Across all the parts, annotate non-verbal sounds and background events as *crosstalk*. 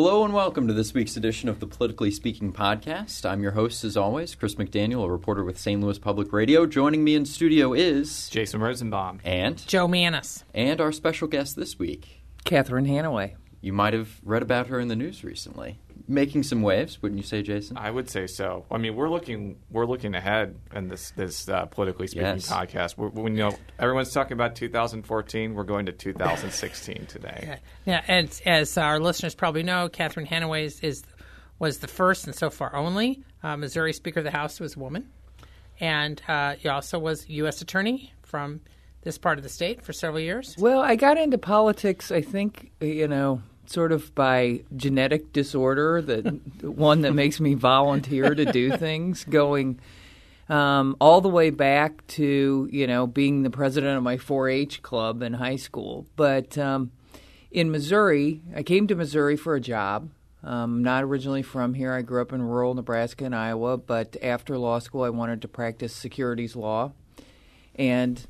Hello and welcome to this week's edition of the Politically Speaking podcast. I'm your host, as always, Chris McDaniel, a reporter with St. Louis Public Radio. Joining me in studio is Jason Rosenbaum and Jo Mannies and our special guest this week, Catherine Hanaway. You might have read about her in the news recently making some waves, wouldn't you say, Jason? I would say so. I mean, we're looking we're looking ahead in this this uh, politically speaking yes. podcast. We're, we you know everyone's talking about 2014. We're going to 2016 today. *laughs* Yeah, yeah and as our listeners probably know, Catherine Hanaway is, is was the first and so far only uh, Missouri Speaker of the House was a woman, and uh, he also was U.S. Attorney from this part of the state for several years. Well, I got into politics. I think you know sort of by genetic disorder, the one that makes me volunteer to do things, going um, all the way back to you know being the president of my 4-H club in high school. But um, in Missouri, I came to Missouri for a job. Um, not originally from here. I grew up in rural Nebraska and Iowa, but after law school, I wanted to practice securities law. And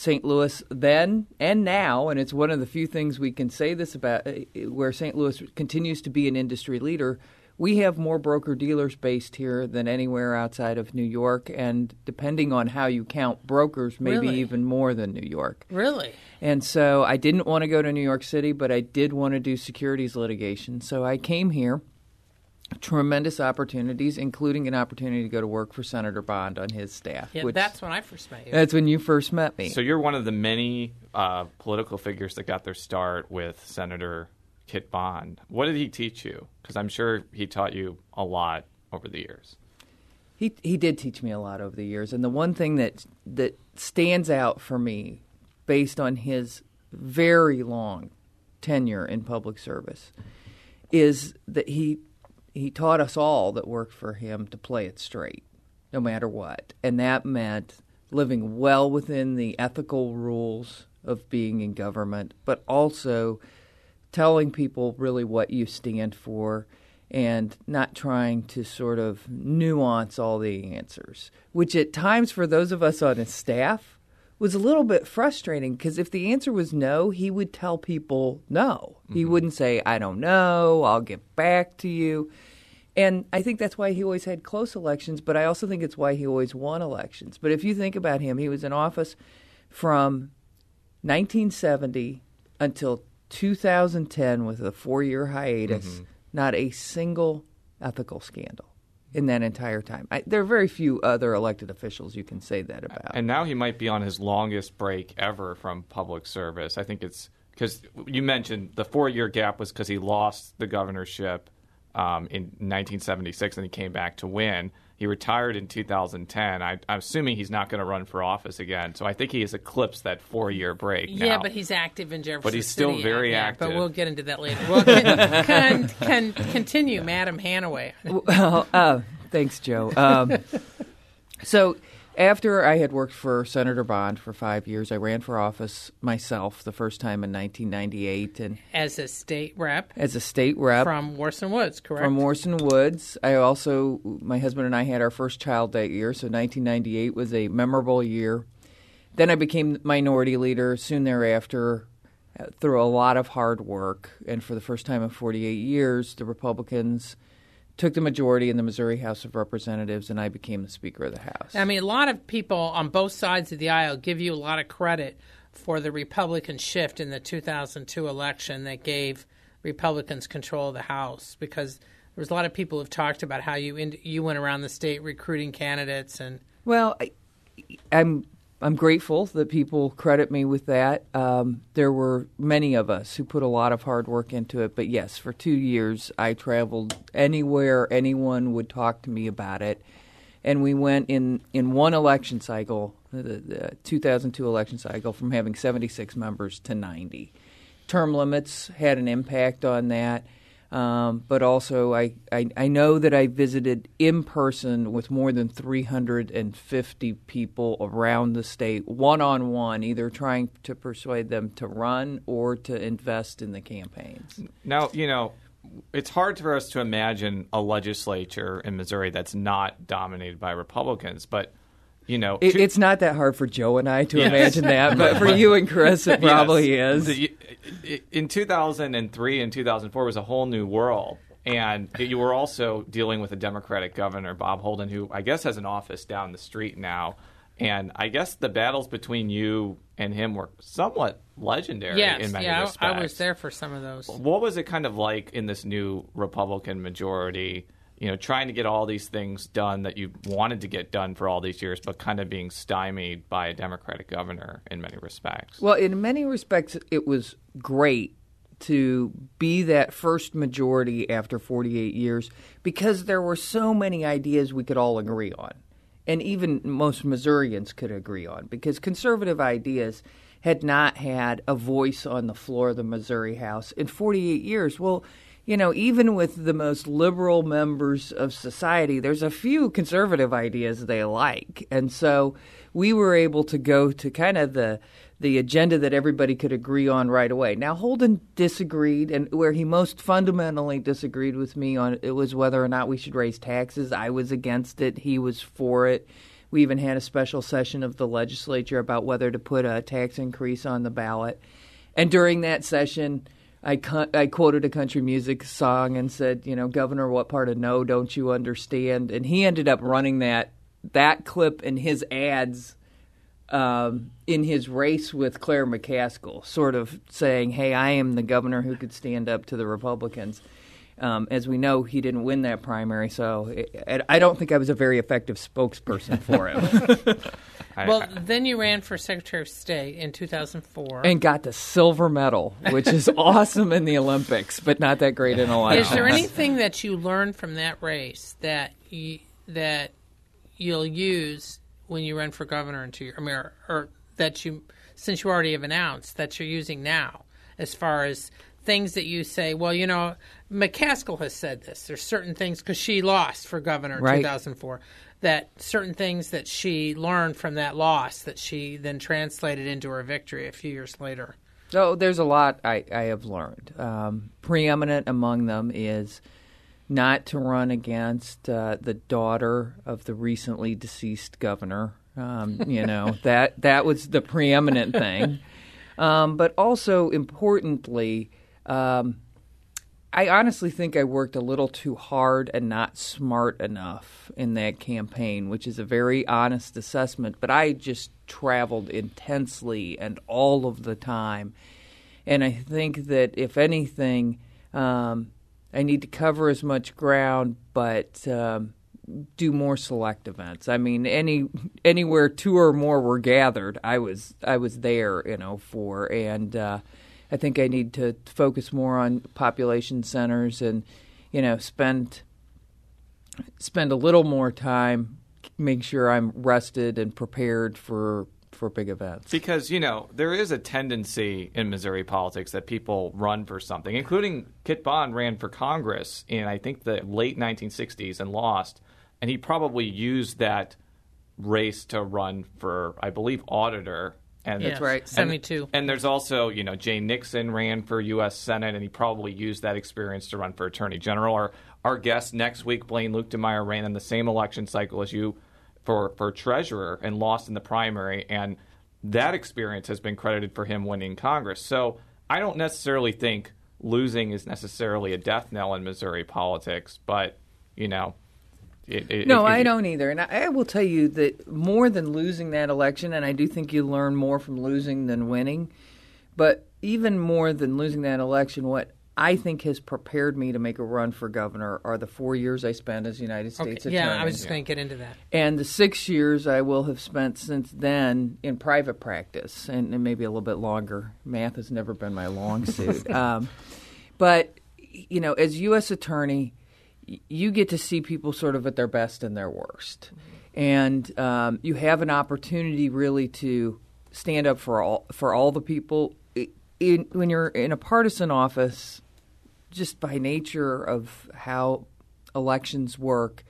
St. Louis then and now, and it's one of the few things we can say this about uh, where St. Louis continues to be an industry leader. We have more broker dealers based here than anywhere outside of New York, and depending on how you count brokers, maybe really? even more than New York. Really? And so I didn't want to go to New York City, but I did want to do securities litigation. So I came here tremendous opportunities, including an opportunity to go to work for Senator Bond on his staff. Yeah, which, that's when I first met you. That's when you first met me. So you're one of the many uh, political figures that got their start with Senator Kit Bond. What did he teach you? Because I'm sure he taught you a lot over the years. He he did teach me a lot over the years, and the one thing that that stands out for me, based on his very long tenure in public service, is that he he taught us all that worked for him to play it straight, no matter what. And that meant living well within the ethical rules of being in government, but also telling people really what you stand for and not trying to sort of nuance all the answers, which at times for those of us on his staff was a little bit frustrating because if the answer was no, he would tell people no. Mm-hmm. He wouldn't say, I don't know, I'll get back to you. And I think that's why he always had close elections, but I also think it's why he always won elections. But if you think about him, he was in office from 1970 until 2010 with a four year hiatus, mm-hmm. not a single ethical scandal in that entire time. I, there are very few other elected officials you can say that about. And now he might be on his longest break ever from public service. I think it's because you mentioned the four year gap was because he lost the governorship um, in 1976 and he came back to win. He retired in 2010. I, am assuming he's not going to run for office again. So I think he has eclipsed that four year break. Yeah, now. but he's active in Jefferson But he's still City, very yeah, active. But we'll get into that later. Well, can, can, can continue, Madam Hanaway. Well, *laughs* uh, thanks, Jo. Um, *laughs* so after I had worked for Senator Bond for five years, I ran for office myself the first time in 1998, and as a state rep, as a state rep from Warson Woods, correct? From Warson Woods. I also, my husband and I had our first child that year, so 1998 was a memorable year. Then I became minority leader soon thereafter uh, through a lot of hard work, and for the first time in 48 years, the Republicans took the majority in the Missouri House of Representatives, and I became the Speaker of the House. I mean, a lot of people on both sides of the aisle give you a lot of credit for the Republican shift in the 2002 election that gave Republicans control of the House because there was a lot of people who've talked about how you in, you went around the state recruiting candidates and well, I, I'm I'm grateful that people credit me with that. Um, there were many of us who put a lot of hard work into it, but yes, for two years I traveled anywhere anyone would talk to me about it, and we went in in one election cycle, the, the 2002 election cycle, from having 76 members to 90. Term limits had an impact on that. Um, but also, I, I, I, know that I visited in person with more than 350 people around the state, one on one, either trying to persuade them to run or to invest in the campaigns. Now, you know, it's hard for us to imagine a legislature in Missouri that's not dominated by Republicans, but you know, it, it's not that hard for Jo and I to yes. imagine that, *laughs* but for you and Chris, it *laughs* probably yes. is. in 2003 and 2004 was a whole new world. And you were also dealing with a Democratic governor, Bob Holden, who I guess has an office down the street now. And I guess the battles between you and him were somewhat legendary yes, in many yeah, respects. I, I was there for some of those. What was it kind of like in this new Republican majority? You know, trying to get all these things done that you wanted to get done for all these years, but kind of being stymied by a Democratic governor in many respects. Well, in many respects, it was great to be that first majority after 48 years because there were so many ideas we could all agree on. And even most Missourians could agree on because conservative ideas had not had a voice on the floor of the Missouri House in 48 years. Well, you know, even with the most liberal members of society, there's a few conservative ideas they like. And so we were able to go to kind of the the agenda that everybody could agree on right away. Now Holden disagreed and where he most fundamentally disagreed with me on it was whether or not we should raise taxes. I was against it, he was for it. We even had a special session of the legislature about whether to put a tax increase on the ballot. And during that session, I, I quoted a country music song and said, you know, Governor, what part of no don't you understand? And he ended up running that that clip in his ads um, in his race with Claire McCaskill, sort of saying, "Hey, I am the governor who could stand up to the Republicans." Um, as we know, he didn't win that primary, so it, I don't think I was a very effective spokesperson for him. *laughs* well, then you ran for Secretary of State in 2004 and got the silver medal, which is *laughs* awesome in the Olympics, but not that great in a lot. Is there anything that you learned from that race that you, that you'll use when you run for governor into your, I mean, or, or that you, since you already have announced that you're using now, as far as things that you say, well, you know, McCaskill has said this. There's certain things because she lost for governor in right. 2004. That certain things that she learned from that loss that she then translated into her victory a few years later. So there's a lot I, I have learned. Um, preeminent among them is not to run against uh, the daughter of the recently deceased governor. Um, you *laughs* know that that was the preeminent thing, um, but also importantly, um, I honestly think I worked a little too hard and not smart enough in that campaign, which is a very honest assessment. But I just traveled intensely and all of the time, and I think that if anything. Um, I need to cover as much ground, but um, do more select events. I mean, any anywhere two or more were gathered, I was I was there, you know, for, and uh, I think I need to focus more on population centers and, you know, spend spend a little more time, make sure I'm rested and prepared for for big events. Because, you know, there is a tendency in Missouri politics that people run for something, including Kit Bond ran for Congress in, I think, the late 1960s and lost. And he probably used that race to run for, I believe, auditor. And that's right, 72. And, and there's also, you know, Jay Nixon ran for U.S. Senate, and he probably used that experience to run for Attorney General. Our, our guest next week, Blaine Luetkemeyer, ran in the same election cycle as you for, for treasurer and lost in the primary. And that experience has been credited for him winning Congress. So I don't necessarily think losing is necessarily a death knell in Missouri politics, but, you know. It, it, no, it, I don't either. And I, I will tell you that more than losing that election, and I do think you learn more from losing than winning, but even more than losing that election, what I think has prepared me to make a run for governor are the four years I spent as United States okay. Attorney. Yeah, I was just going to get into that. And the six years I will have spent since then in private practice, and, and maybe a little bit longer. Math has never been my long suit. *laughs* um, but, you know, as U.S. Attorney, you get to see people sort of at their best and their worst. And um, you have an opportunity really to stand up for all for all the people. In, when you're in a partisan office, just by nature of how elections work,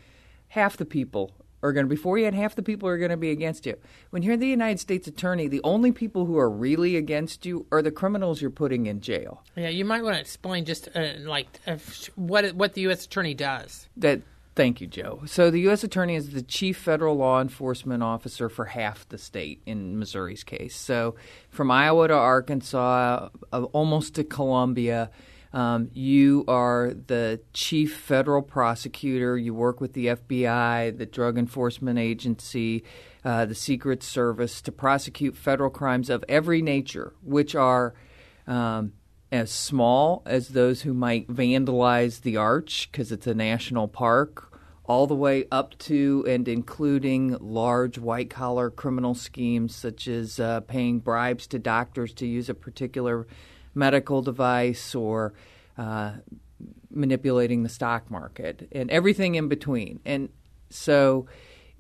half the people are going to before you had half the people are going to be against you. When you're the United States attorney, the only people who are really against you are the criminals you're putting in jail. Yeah, you might want to explain just uh, like uh, what what the U.S. attorney does. That Thank you, Jo. So the U.S. Attorney is the chief federal law enforcement officer for half the state in Missouri's case. So from Iowa to Arkansas, uh, almost to Columbia, um, you are the chief federal prosecutor. You work with the FBI, the Drug Enforcement Agency, uh, the Secret Service to prosecute federal crimes of every nature, which are um, as small as those who might vandalize the arch because it's a national park, all the way up to and including large white collar criminal schemes such as uh, paying bribes to doctors to use a particular medical device or uh, manipulating the stock market and everything in between. And so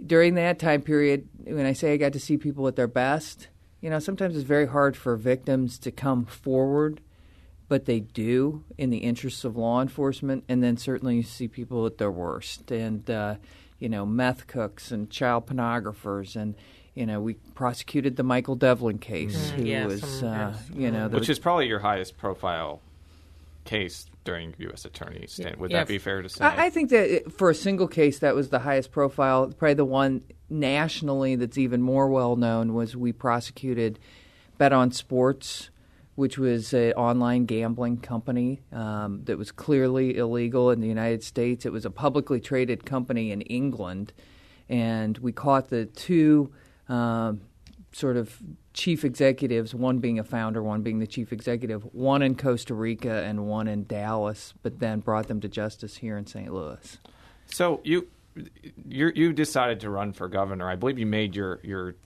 during that time period, when I say I got to see people at their best, you know, sometimes it's very hard for victims to come forward, but they do in the interests of law enforcement. And then certainly you see people at their worst, and uh, you know, meth cooks and child pornographers and you know, we prosecuted the Michael Devlin case, Mm, who yes, was, uh, yes. you know, the, Which is probably your highest profile case during U.S. Attorney stint. Would Yeah. that be fair to say? I, I think that it, for a single case, that was the highest profile. Probably the one nationally that's even more well known was we prosecuted Bet on Sports, which was an online gambling company um, that was clearly illegal in the United States. It was a publicly traded company in England, and we caught the two um, sort of chief executives, one being a founder, one being the chief executive, one in Costa Rica and one in Dallas, but then brought them to justice here in St. Louis. So you you decided to run for governor. I believe you made your your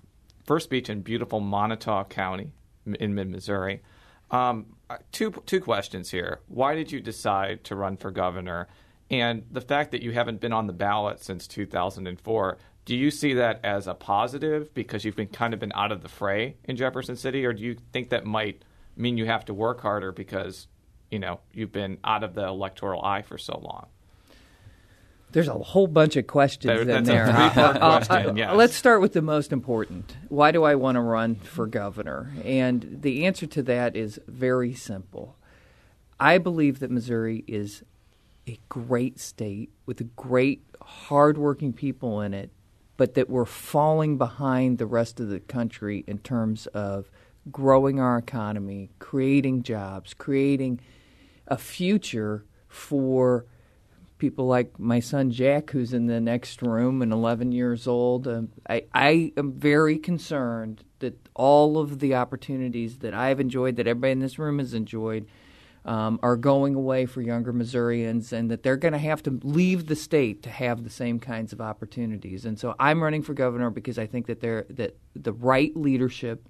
first speech in beautiful Moniteau County in mid Missouri. Um, uh, two two questions here. Why did you decide to run for governor? And the fact that you haven't been on the ballot since 2004, do you see that as a positive because you've been kind of been out of the fray in Jefferson City, or do you think that might mean you have to work harder because you know you've been out of the electoral eye for so long? There's a whole bunch of questions There- in there. *laughs* Uh, question, uh, yes. Let's start with the most important. Why do I want to run for governor? And the answer to that is very simple. I believe that Missouri is a great state with great, hardworking people in it, but that we're falling behind the rest of the country in terms of growing our economy, creating jobs, creating a future for people like my son Jack, who's in the next room and 11 years old. Um, I, I am very concerned that all of the opportunities that I've enjoyed, that everybody in this room has enjoyed, um, are going away for younger Missourians, and that they're going to have to leave the state to have the same kinds of opportunities. And so I'm running for governor because I think that there that the right leadership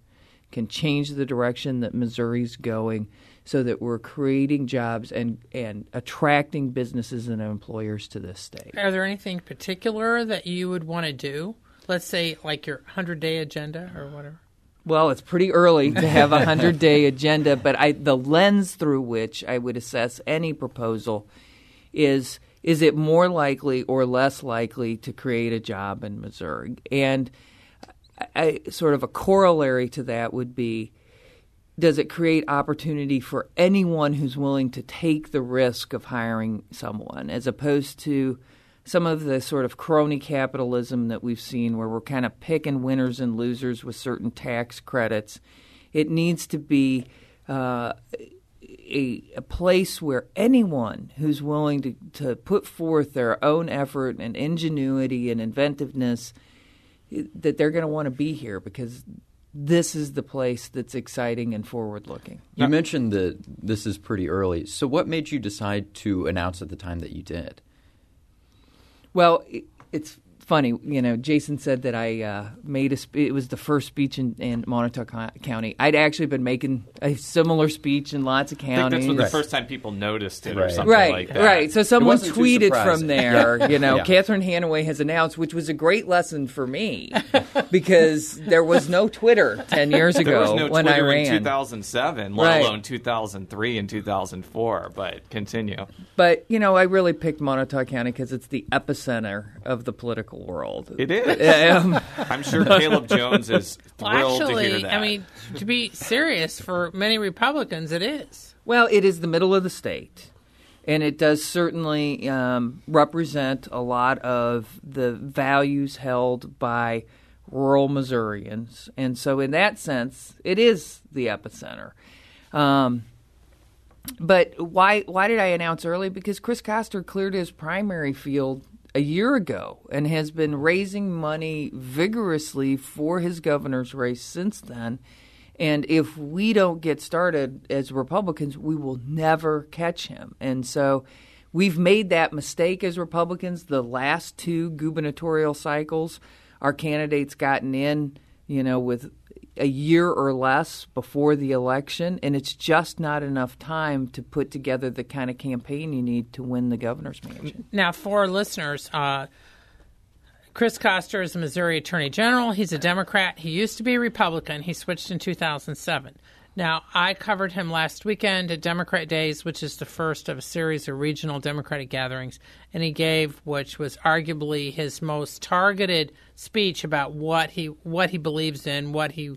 can change the direction that Missouri's going so that we're creating jobs and, and attracting businesses and employers to this state. Are there anything particular that you would want to do? Let's say like your 100 day agenda or whatever. Well, it's pretty early to have a *laughs* 100 day agenda, but I, the lens through which I would assess any proposal is is it more likely or less likely to create a job in Missouri? And I, sort of a corollary to that would be does it create opportunity for anyone who's willing to take the risk of hiring someone as opposed to some of the sort of crony capitalism that we've seen where we're kind of picking winners and losers with certain tax credits it needs to be uh, a, a place where anyone who's willing to, to put forth their own effort and ingenuity and inventiveness that they're going to want to be here because this is the place that's exciting and forward looking. You mentioned that this is pretty early. So, what made you decide to announce at the time that you did? Well, it, it's funny, you know. Jason said that I uh, made a. Spe- it was the first speech in, in Moniteau County. I'd actually been making a similar speech in lots of I think counties. that's when the first time people noticed it or something right, like that. right. So someone tweeted from there, you know, Yeah. Catherine Hanaway has announced, which was a great lesson for me because there was no Twitter ten years ago There was no when Twitter I in 2007, let Right. alone 2003 and 2004. But continue. But you know, I really picked Moniteau County because it's the epicenter of the political world. It is. *laughs* Um, I'm sure Caleb Jones is *laughs* Well, thrilled to hear actually, that. I mean, to be serious, for many Republicans, it is. Well, it is the middle of the state. and it does certainly um, represent a lot of the values held by rural Missourians. And so, in that sense, it is the epicenter. Um, but why why did I announce early? Because Chris Koster cleared his primary field a year ago and has been raising money vigorously for his governor's race since then. And if we don't get started as Republicans, we will never catch him. And so we've made that mistake as Republicans the last two gubernatorial cycles. Our candidates gotten in, you know, with a year or less before the election, and it's just not enough time to put together the kind of campaign you need to win the governor's mansion. Now, for listeners, uh, Chris Koster is a Missouri Attorney General. He's a Democrat. He used to be a Republican. He switched in 2007. Now, I covered him last weekend at Democrat Days, which is the first of a series of regional Democratic gatherings, and he gave, which was arguably his most targeted speech about what he what he believes in, what he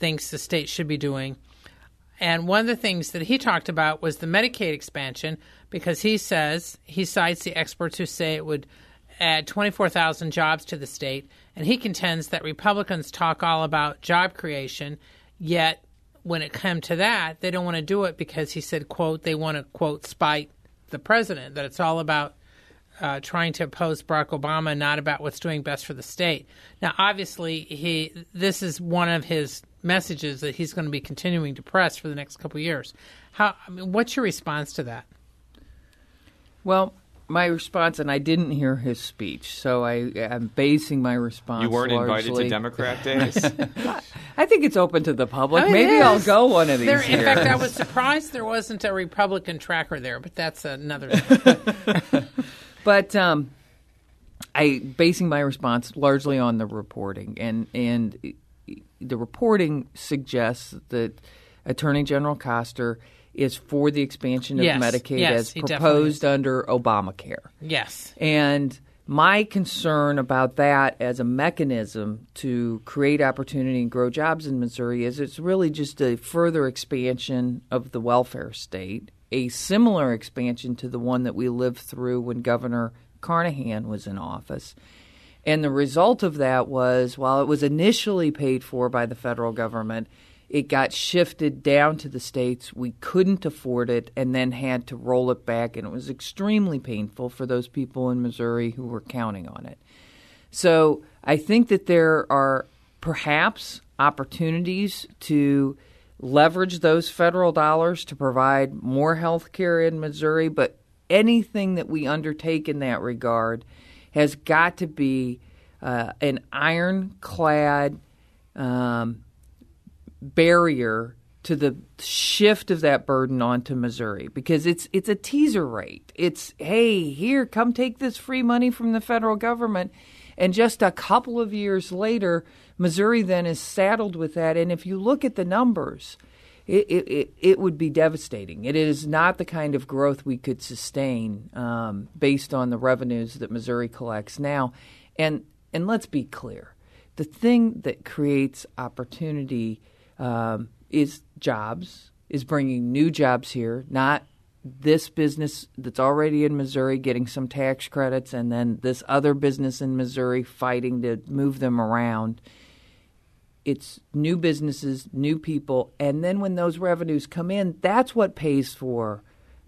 thinks the state should be doing. And one of the things that he talked about was the Medicaid expansion, because he says he cites the experts who say it would add 24,000 jobs to the state, and he contends that Republicans talk all about job creation, yet when it came to that, they don't want to do it because he said, quote, they want to, quote, spite the president, that it's all about uh, trying to oppose Barack Obama, not about what's doing best for the state. Now, obviously, he this is one of his messages that he's going to be continuing to press for the next couple years. How? I mean, what's your response to that? Well, my response, and I didn't hear his speech, so I, am basing my response. You weren't largely. invited to Democrat *laughs* days. I think it's open to the public. Oh, Maybe is. I'll go one of these There, years. in fact, I was surprised there wasn't a Republican tracker there, but that's another. *laughs* But um, I basing my response largely on the reporting, and and the reporting suggests that Attorney General Koster is for the expansion of Yes, Medicaid yes, as proposed under Obamacare. yes. And my concern about that as a mechanism to create opportunity and grow jobs in Missouri is it's really just a further expansion of the welfare state, a similar expansion to the one that we lived through when Governor Carnahan was in office. And the result of that was while it was initially paid for by the federal government, it got shifted down to the states. We couldn't afford it and then had to roll it back. And it was extremely painful for those people in Missouri who were counting on it. So I think that there are perhaps opportunities to leverage those federal dollars to provide more health care in Missouri, but anything that we undertake in that regard has got to be uh, an ironclad um, barrier to the shift of that burden onto Missouri because it's it's a teaser rate. It's hey, here come take this free money from the federal government and just a couple of years later Missouri then is saddled with that and if you look at the numbers it, it, it, would be devastating. It is not the kind of growth we could sustain um, based on the revenues that Missouri collects now. And and let's be clear, the thing that creates opportunity um, is jobs, is bringing new jobs here, not this business that's already in Missouri getting some tax credits, and then this other business in Missouri fighting to move them around. It's new businesses, new people, and then when those revenues come in, that's what pays for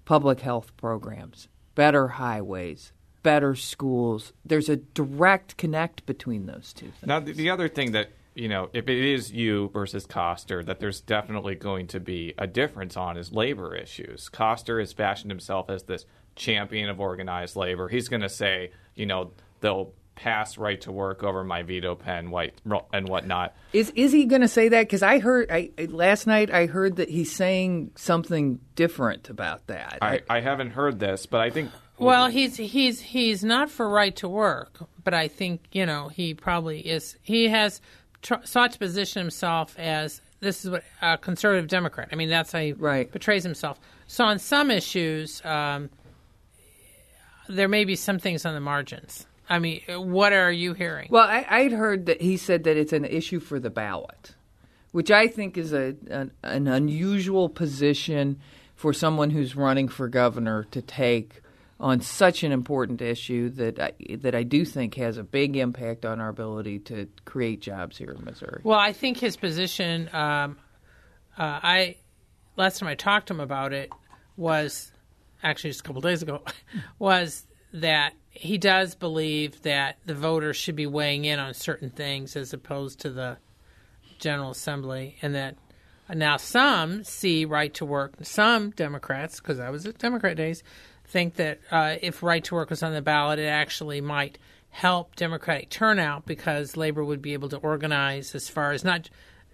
public health programs, better highways, better schools. There's a direct connect between those two things. Now, the, the other thing that you know, if it is you versus Koster, that there's definitely going to be a difference on is labor issues. Koster has fashioned himself as this champion of organized labor. He's going to say, you know, they'll pass right to work over my veto pen, white and whatnot. Is is he going to say that? Because I heard I, last night I heard that he's saying something different about that. I, I haven't heard this, but I think *laughs* Well, he's he's he's not for right to work, but I think you know he probably is. He has tr- sought to position himself as this is what a conservative Democrat. I mean, that's how he Right. portrays himself. So on some issues, um, there may be some things on the margins. I mean, what are you hearing? Well, I, I'd heard that he said that it's an issue for the ballot, which I think is a an, an unusual position for someone who's running for governor to take on such an important issue that I, that I do think has a big impact on our ability to create jobs here in Missouri. Well, I think his position. Um, uh, I last time I talked to him about it was actually just a couple days ago. *laughs* was that he does believe that the voters should be weighing in on certain things as opposed to the General Assembly, and that now some see right to work. Some Democrats, because I was at Democrat days, think that uh, if right to work was on the ballot, it actually might help Democratic turnout because labor would be able to organize as far as not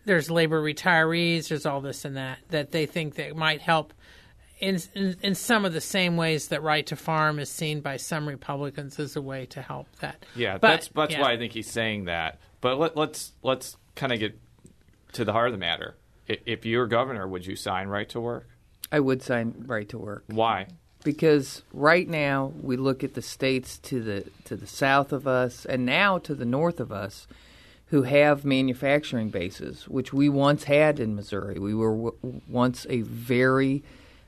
there's labor retirees, there's all this and that that they think that might help in, in, in some of the same ways that right to farm is seen by some Republicans as a way to help that. Yeah, But- that's that's yeah. why I think he's saying that. But let, let's let's kind of get to the heart of the matter. If you were governor, would you sign right to work? I would sign right to work. Why? Because right now we look at the states to the to the south of us and now to the north of us who have manufacturing bases which we once had in Missouri. We were w- once a very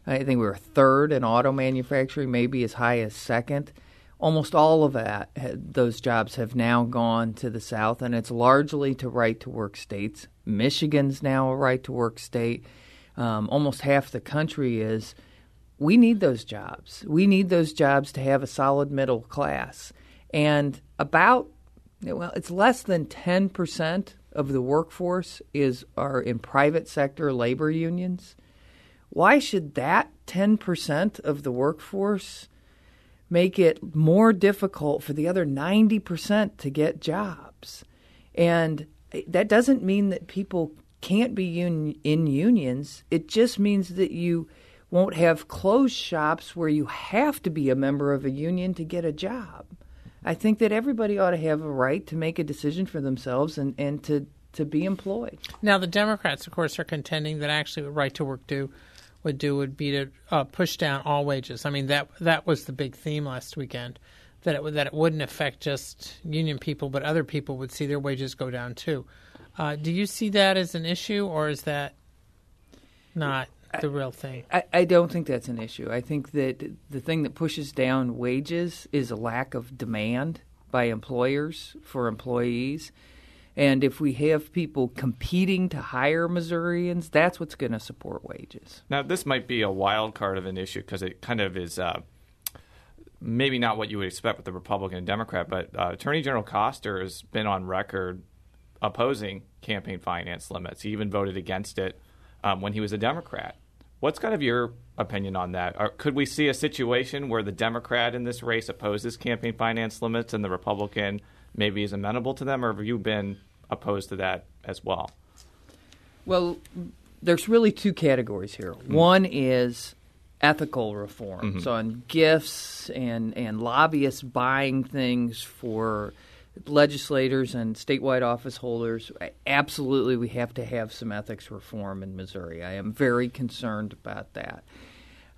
I think we were third in auto manufacturing maybe as high as second. Almost all of that those jobs have now gone to the south and it's largely to right to work states. Michigan's now a right to work state. Um, almost half the country is we need those jobs. We need those jobs to have a solid middle class. And about well, it's less than 10% of the workforce is are in private sector labor unions. Why should that 10% of the workforce make it more difficult for the other 90% to get jobs? And that doesn't mean that people can't be un- in unions. It just means that you won't have closed shops where you have to be a member of a union to get a job. I think that everybody ought to have a right to make a decision for themselves and, and to, to be employed. Now, the Democrats, of course, are contending that actually what right to work do would do would be to uh, push down all wages. I mean that that was the big theme last weekend that it that it wouldn't affect just union people, but other people would see their wages go down too. Uh, do you see that as an issue, or is that not the real thing? I, I don't think that's an issue. I think that the thing that pushes down wages is a lack of demand by employers for employees. And if we have people competing to hire Missourians, that's what's going to support wages. Now, this might be a wild card of an issue because it kind of is uh, maybe not what you would expect with the Republican and Democrat, but uh, Attorney General Koster has been on record opposing campaign finance limits. He even voted against it um, when he was a Democrat. What's kind of your opinion on that? Or could we see a situation where the Democrat in this race opposes campaign finance limits and the Republican maybe is amenable to them, or have you been opposed to that as well? Well, there's really two categories here. Mm-hmm. One is ethical reforms mm-hmm. on gifts and, and lobbyists buying things for legislators and statewide office holders. Absolutely, we have to have some ethics reform in Missouri. I am very concerned about that.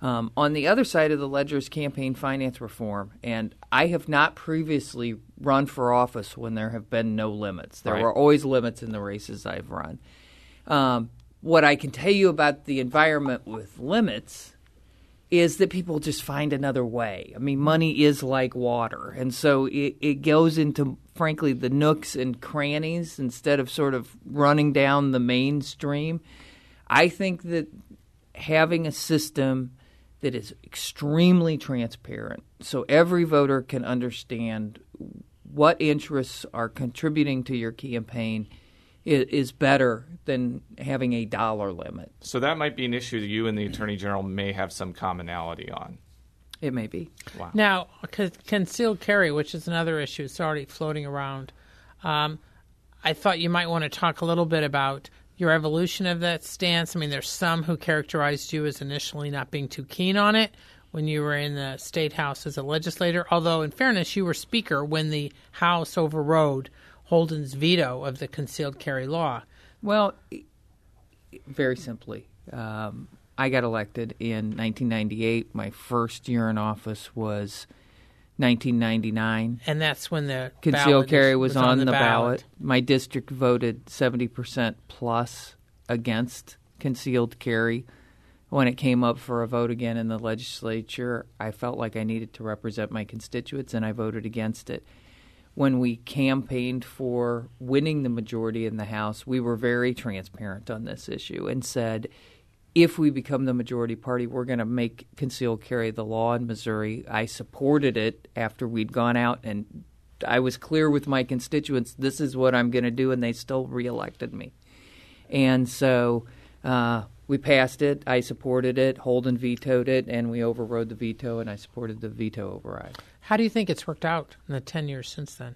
Um, on the other side of the ledger is campaign finance reform, and I have not previously run for office when there have been no limits. There Right. were always limits in the races I've run. Um, what I can tell you about the environment with limits is that people just find another way. I mean, money is like water, and so it, it goes into, frankly, the nooks and crannies instead of sort of running down the mainstream. I think that having a system that is extremely transparent so every voter can understand what interests are contributing to your campaign is better than having a dollar limit. So that might be an issue that you and the Attorney General may have some commonality on. It may be. Wow. Now, con- concealed carry, which is another issue, it's already floating around. Um, I thought you might want to talk a little bit about your evolution of that stance. I mean, there's some who characterized you as initially not being too keen on it when you were in the state house as a legislator. Although, in fairness, you were speaker when the House overrode Holden's veto of the concealed carry law. Well, very simply, um, I got elected in 1998. My first year in office was 1999. And that's when the Concealed carry is- was, on, the, ballot. My district voted 70% plus against concealed carry. when it came up for a vote again in the legislature, I felt like I needed to represent my constituents, and I voted against it. When we campaigned for winning the majority in the House, we were very transparent on this issue and said, if we become the majority party, we're going to make concealed carry the law in Missouri. I supported it after we'd gone out and I was clear with my constituents, this is what I'm going to do, and they still reelected me. And so uh, we passed it. I supported it. Holden vetoed it, and we overrode the veto, and I supported the veto override. How do you think it's worked out in the 10 years since then?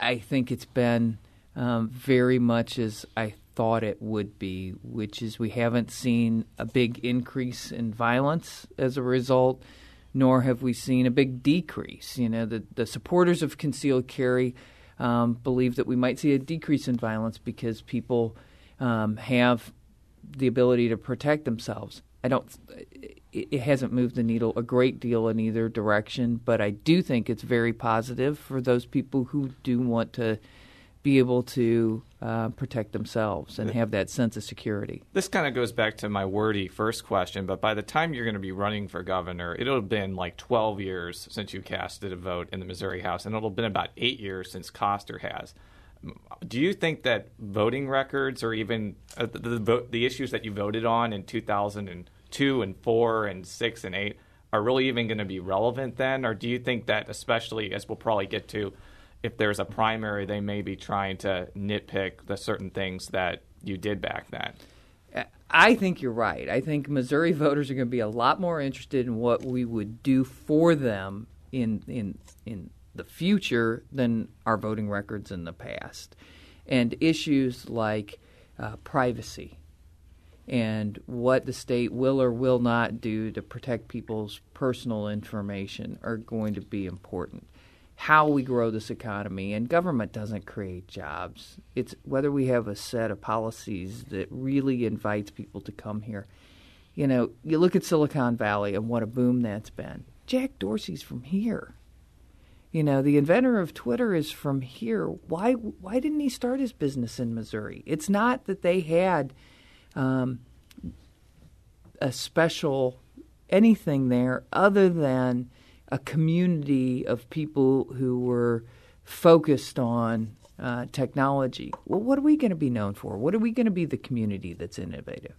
I think it's been um, very much as I thought it would be, which is we haven't seen a big increase in violence as a result, nor have we seen a big decrease. You know, the, the supporters of concealed carry um, believe that we might see a decrease in violence because people um, have the ability to protect themselves. I don't. It, hasn't moved the needle a great deal in either direction, but I do think it's very positive for those people who do want to be able to uh, protect themselves and have that sense of security. This kind of goes back to my wordy first question, but by the time you're going to be running for governor, it'll have been like 12 years since you casted a vote in the Missouri House, and it'll have been about eight years since Koster has. Do you think that voting records or even uh, the, the, the issues that you voted on in 2002 and 4 and 6 and 8 are really even going to be relevant then? Or do you think that, especially as we'll probably get to, if there's a primary, they may be trying to nitpick the certain things that you did back then. I think you're right. I think Missouri voters are going to be a lot more interested in what we would do for them in in in the future than our voting records in the past, and issues like uh, privacy and what the state will or will not do to protect people's personal information are going to be important how we grow this economy. And government doesn't create jobs. It's whether we have a set of policies that really invites people to come here. You know, you look at Silicon Valley and what a boom that's been. Jack Dorsey's from here. You know, the inventor of Twitter is from here. Why why didn't he start his business in Missouri? It's not that they had um, a special anything there other than a community of people who were focused on uh, technology. Well, what are we going to be known for? What are we going to be the community that's innovative?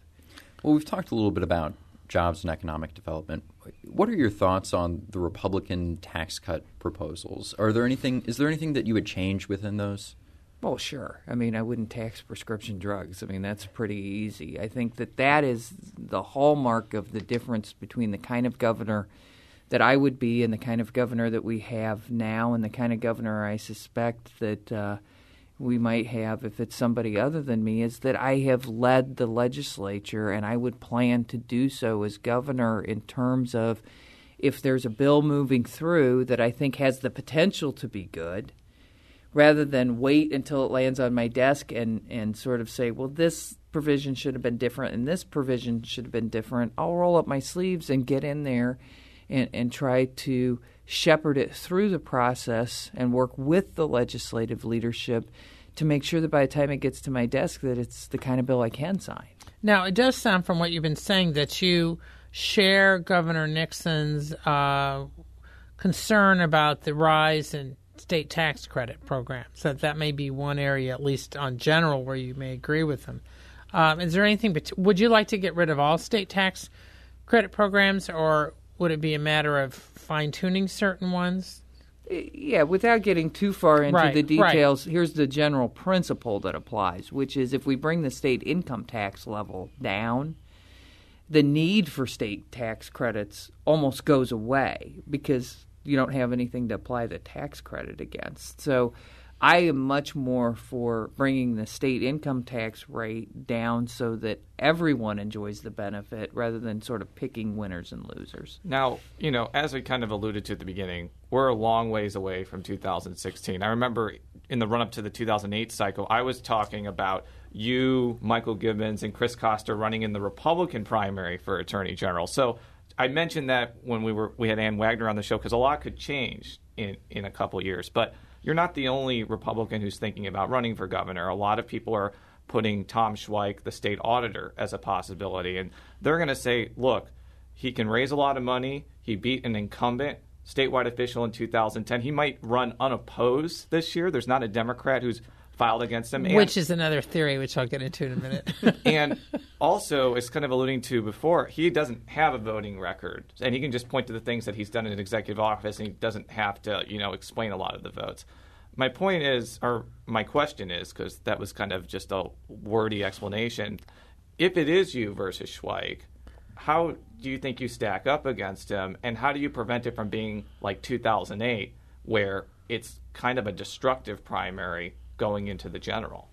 Well, we've talked a little bit about jobs and economic development. What are your thoughts on the Republican tax cut proposals? Are there anything? Is there anything that you would change within those? Well, sure. I mean, I wouldn't tax prescription drugs. I mean, that's pretty easy. I think that that is the hallmark of the difference between the kind of governor that I would be and the kind of governor that we have now and the kind of governor I suspect that uh, we might have if it's somebody other than me is that I have led the legislature and I would plan to do so as governor in terms of if there's a bill moving through that I think has the potential to be good rather than wait until it lands on my desk and, and sort of say, well, this provision should have been different and this provision should have been different. I'll roll up my sleeves and get in there and, and try to shepherd it through the process and work with the legislative leadership to make sure that by the time it gets to my desk that it's the kind of bill I can sign. Now, it does sound from what you've been saying that you share Governor Nixon's uh, concern about the rise in state tax credit programs. That that may be one area, at least on general, where you may agree with him. Um, is there anything? Would you like to get rid of all state tax credit programs, or would it be a matter of fine tuning certain ones? Uh, yeah, without getting too far into right, the details, right. here's the general principle that applies, which is if we bring the state income tax level down, the need for state tax credits almost goes away because you don't have anything to apply the tax credit against. So I am much more for bringing the state income tax rate down so that everyone enjoys the benefit rather than sort of picking winners and losers. Now, you know, as we kind of alluded to at the beginning, we're a long ways away from 2016. I remember in the run up to the 2008 cycle, I was talking about you, Michael Gibbons, and Chris Koster running in the Republican primary for Attorney General. So I mentioned that when we were we had Ann Wagner on the show because a lot could change in in a couple years, but you're not the only Republican who's thinking about running for governor. A lot of people are putting Tom Schweich, the state auditor, as a possibility. And they're going to say, look, he can raise a lot of money. He beat an incumbent statewide official in 2010. He might run unopposed this year. There's not a Democrat who's filed against him. And, which is another theory, which I'll get into in a minute. *laughs* and *laughs* also, as kind of alluding to before, he doesn't have a voting record, and he can just point to the things that he's done in executive office, and he doesn't have to, you know, explain a lot of the votes. My point is, or my question is, because that was kind of just a wordy explanation. If it is you versus Schweich, how do you think you stack up against him, and how do you prevent it from being like 2008, where it's kind of a destructive primary going into the general?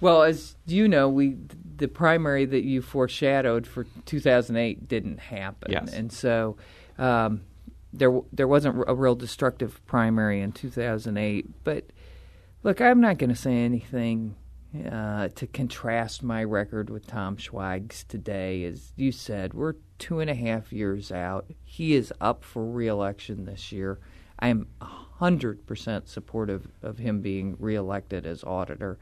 Well, as you know, we the primary that you foreshadowed for 2008 didn't happen, Yes. and so um, there there wasn't a real destructive primary in 2008. But look, I'm not going to say anything uh, to contrast my record with Tom Schweich's today. As you said, we're two and a half years out. He is up for reelection this year. I am 100% supportive of him being reelected as auditor.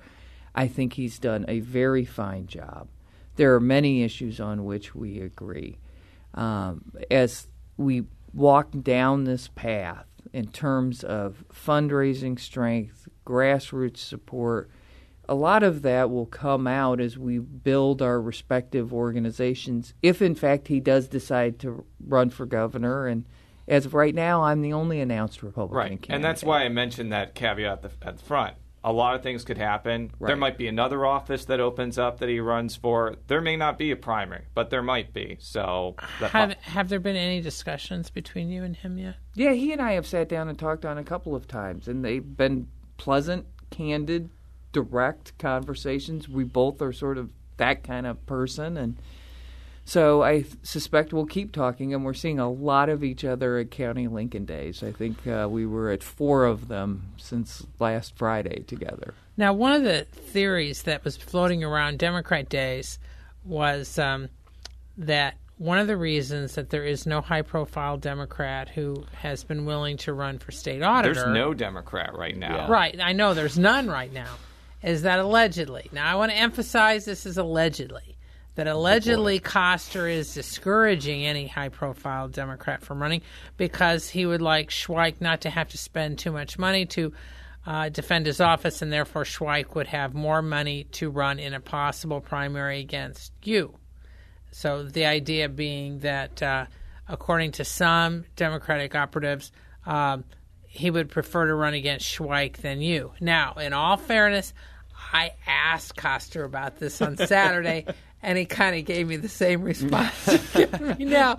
I think he's done a very fine job. There are many issues on which we agree. Um, as we walk down this path in terms of fundraising strength, grassroots support, a lot of that will come out as we build our respective organizations. If, in fact, he does decide to run for governor, and as of right now, I'm the only announced Republican Right, candidate. and that's why I mentioned that caveat at the, at the front. A lot of things could happen. There might be another office that opens up that he runs for. There may not be a primary, but there might be. So the have have there been any discussions between you and him yet? Yeah, he and I have sat down and talked on a couple of times, and they've been pleasant, candid, direct conversations. We both are sort of that kind of person, and so I th- suspect we'll keep talking. And we're seeing a lot of each other at County Lincoln Days. I think uh, we were at four of them since last Friday together. Now, one of the theories that was floating around Democrat days was um, that one of the reasons that there is no high profile Democrat who has been willing to run for state auditor. There's no Democrat right now. Right, I know there's none right now. Is that allegedly? Now, I want to emphasize this is allegedly. That allegedly Koster is discouraging any high profile Democrat from running because he would like Schweich not to have to spend too much money to uh, defend his office, and therefore Schweich would have more money to run in a possible primary against you. So the idea being that, uh, according to some Democratic operatives, um, he would prefer to run against Schweich than you. Now, in all fairness, I asked Koster about this on *laughs* Saturday, and he kind of gave me the same response *laughs* *laughs* you've given me now.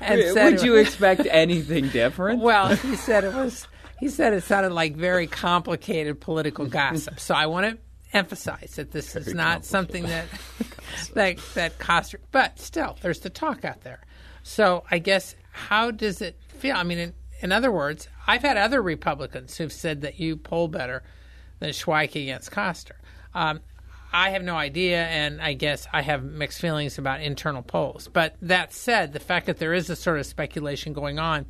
And said Would you expect anything different? well, *laughs* he said it was. He said it sounded like very complicated political gossip. So I want to emphasize that this is not something that that that Koster. But still, there's the talk out there. So I guess how does it feel? I mean, in, in other words, I've had other Republicans who've said that you poll better than Schweich against Koster. Um, I have no idea, and I guess I have mixed feelings about internal polls. But that said, the fact that there is a sort of speculation going on,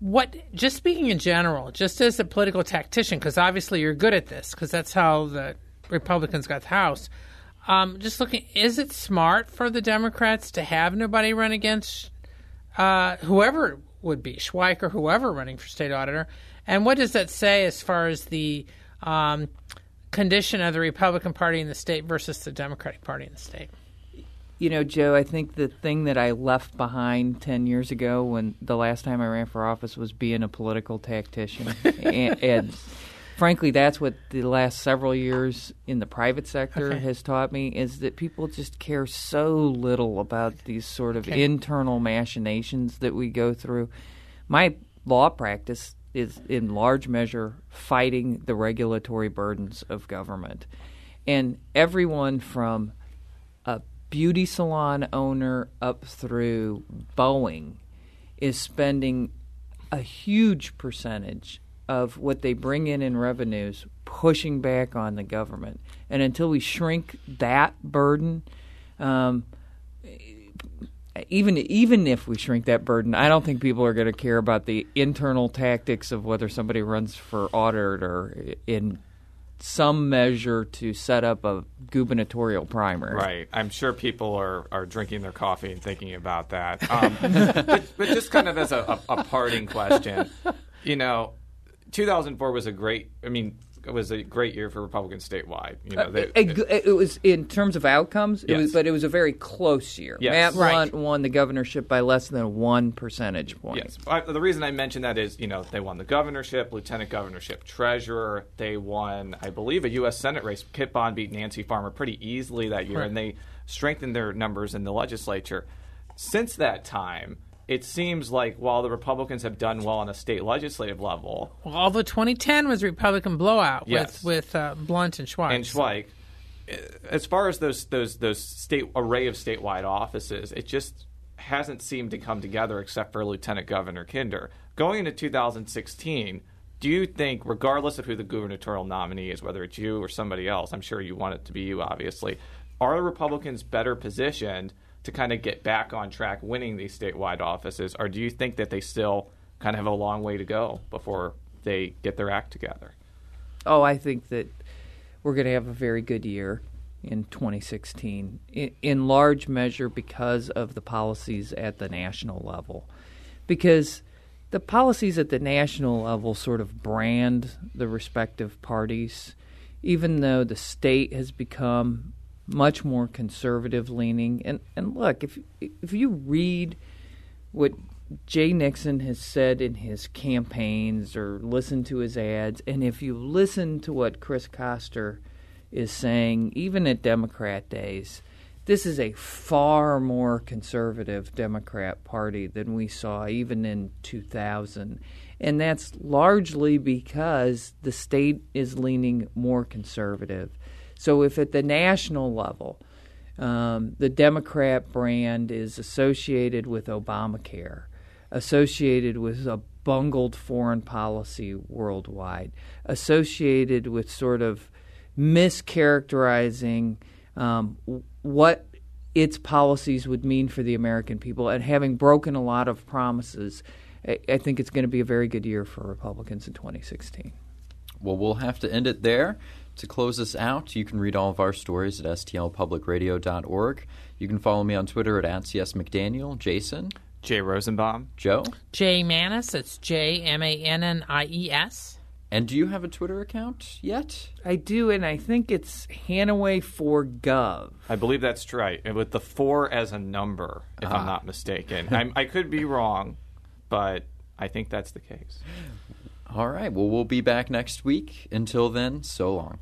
what just speaking in general, just as a political tactician, because obviously you're good at this, because that's how the Republicans got the House. Um, just looking, is it smart for the Democrats to have nobody run against uh, whoever it would be, Schweich or whoever running for state auditor? And what does that say as far as the um, condition of the Republican Party in the state versus the Democratic Party in the state? You know, Jo, I think the thing that I left behind 10 years ago when the last time I ran for office was being a political tactician. *laughs* and, and frankly, that's what the last several years in the private sector Okay. has taught me is that people just care so little about these sort of Okay. internal machinations that we go through. My law practice is in large measure fighting the regulatory burdens of government. And everyone from a beauty salon owner up through Boeing is spending a huge percentage of what they bring in in revenues pushing back on the government. And until we shrink that burden, um, even even if we shrink that burden, I don't think people are going to care about the internal tactics of whether somebody runs for auditor in some measure to set up a gubernatorial primary. Right. I'm sure people are, are drinking their coffee and thinking about that. *laughs* Um, but, but just kind of as a, a, a parting question, you know, 2004 was a great. I mean, was a great year for Republicans statewide. You know, uh, they, It, it- it was in terms of outcomes, it Yes. was, but it was a very close year. Yes. Matt Right. Blunt won the governorship by less than one percentage point. Yes. I, the reason I mention that is, you know, they won the governorship, lieutenant governorship, treasurer. They won, I believe, a U.S. Senate race. Kit Bond beat Nancy Farmer pretty easily that year, Right. and they strengthened their numbers in the legislature. Since that time, it seems like while the Republicans have done well on a state legislative level, Well, although 2010 was a Republican blowout Yes. with with uh, Blunt and Schwartz. and Schweich, as far as those those those state array of statewide offices, it just hasn't seemed to come together except for Lieutenant Governor Kinder. Going into 2016, do you think, regardless of who the gubernatorial nominee is, whether it's you or somebody else, I'm sure you want it to be you, obviously, are the Republicans better positioned to kind of get back on track winning these statewide offices, or do you think that they still kind of have a long way to go before they get their act together? Oh, I think that we're going to have a very good year in 2016, in, large measure because of the policies at the national level. Because the policies at the national level sort of brand the respective parties, even though the state has become much more conservative leaning. And, and look, if, if you read what Jay Nixon has said in his campaigns or listen to his ads, and if you listen to what Chris Koster is saying, even at Democrat days, this is a far more conservative Democrat Party than we saw even in 2000. And that's largely because the state is leaning more conservative. So if at the national level, um, the Democrat brand is associated with Obamacare, associated with a bungled foreign policy worldwide, associated with sort of mischaracterizing um, what its policies would mean for the American people, and having broken a lot of promises. I, I think it's going to be a very good year for Republicans in 2016. Well, we'll have to end it there. To close us out, you can read all of our stories at stlpublicradio.org. You can follow me on Twitter at, at csmcdaniel. Jason, Jay Rosenbaum. Jo, Jay Mannies. It's J M A N N I E S. and do you have a Twitter account yet? I do, and I think it's Hanaway for Gov. I believe that's right, and with the four as a number, if I'm ah. not mistaken. I'm, I could be wrong, but I think that's the case. All right. Well, we'll be back next week. Until then, so long.